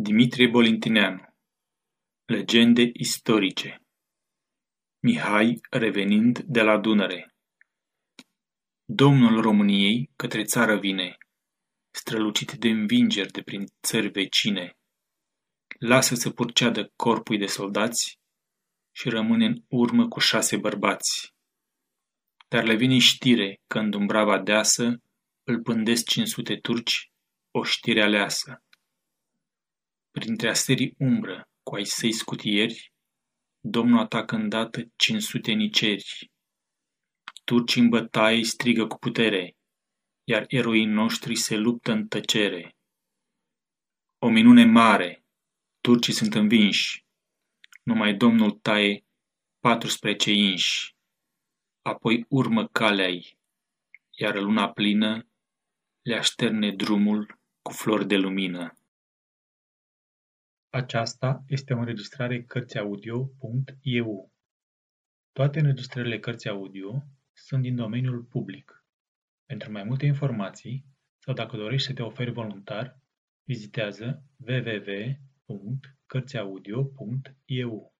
Dimitrie Bolintineanu Legende istorice Mihai revenind de la Dunăre Domnul României către țară vine, strălucit de învingeri de prin țări vecine. Lasă să purceadă corpul de soldați și rămâne în urmă cu șase bărbați. Dar le vine știre că în Dumbrava deasă îl pândesc 500 turci, o știre aleasă. Printre asterii umbră cu ai săi scutieri, Domnul atacă îndată cinci niceri. Turcii în bătaie strigă cu putere, iar eroii noștri se luptă în tăcere. O minune mare! Turcii sunt învinși. Numai Domnul taie 14 inși. Apoi urmă calei, iar luna plină le așterne drumul cu flori de lumină. Aceasta este o înregistrare Cărțiaudio.eu. Toate înregistrările Cărțiaudio sunt din domeniul public. Pentru mai multe informații sau dacă dorești să te oferi voluntar, vizitează www.cărțiaudio.eu.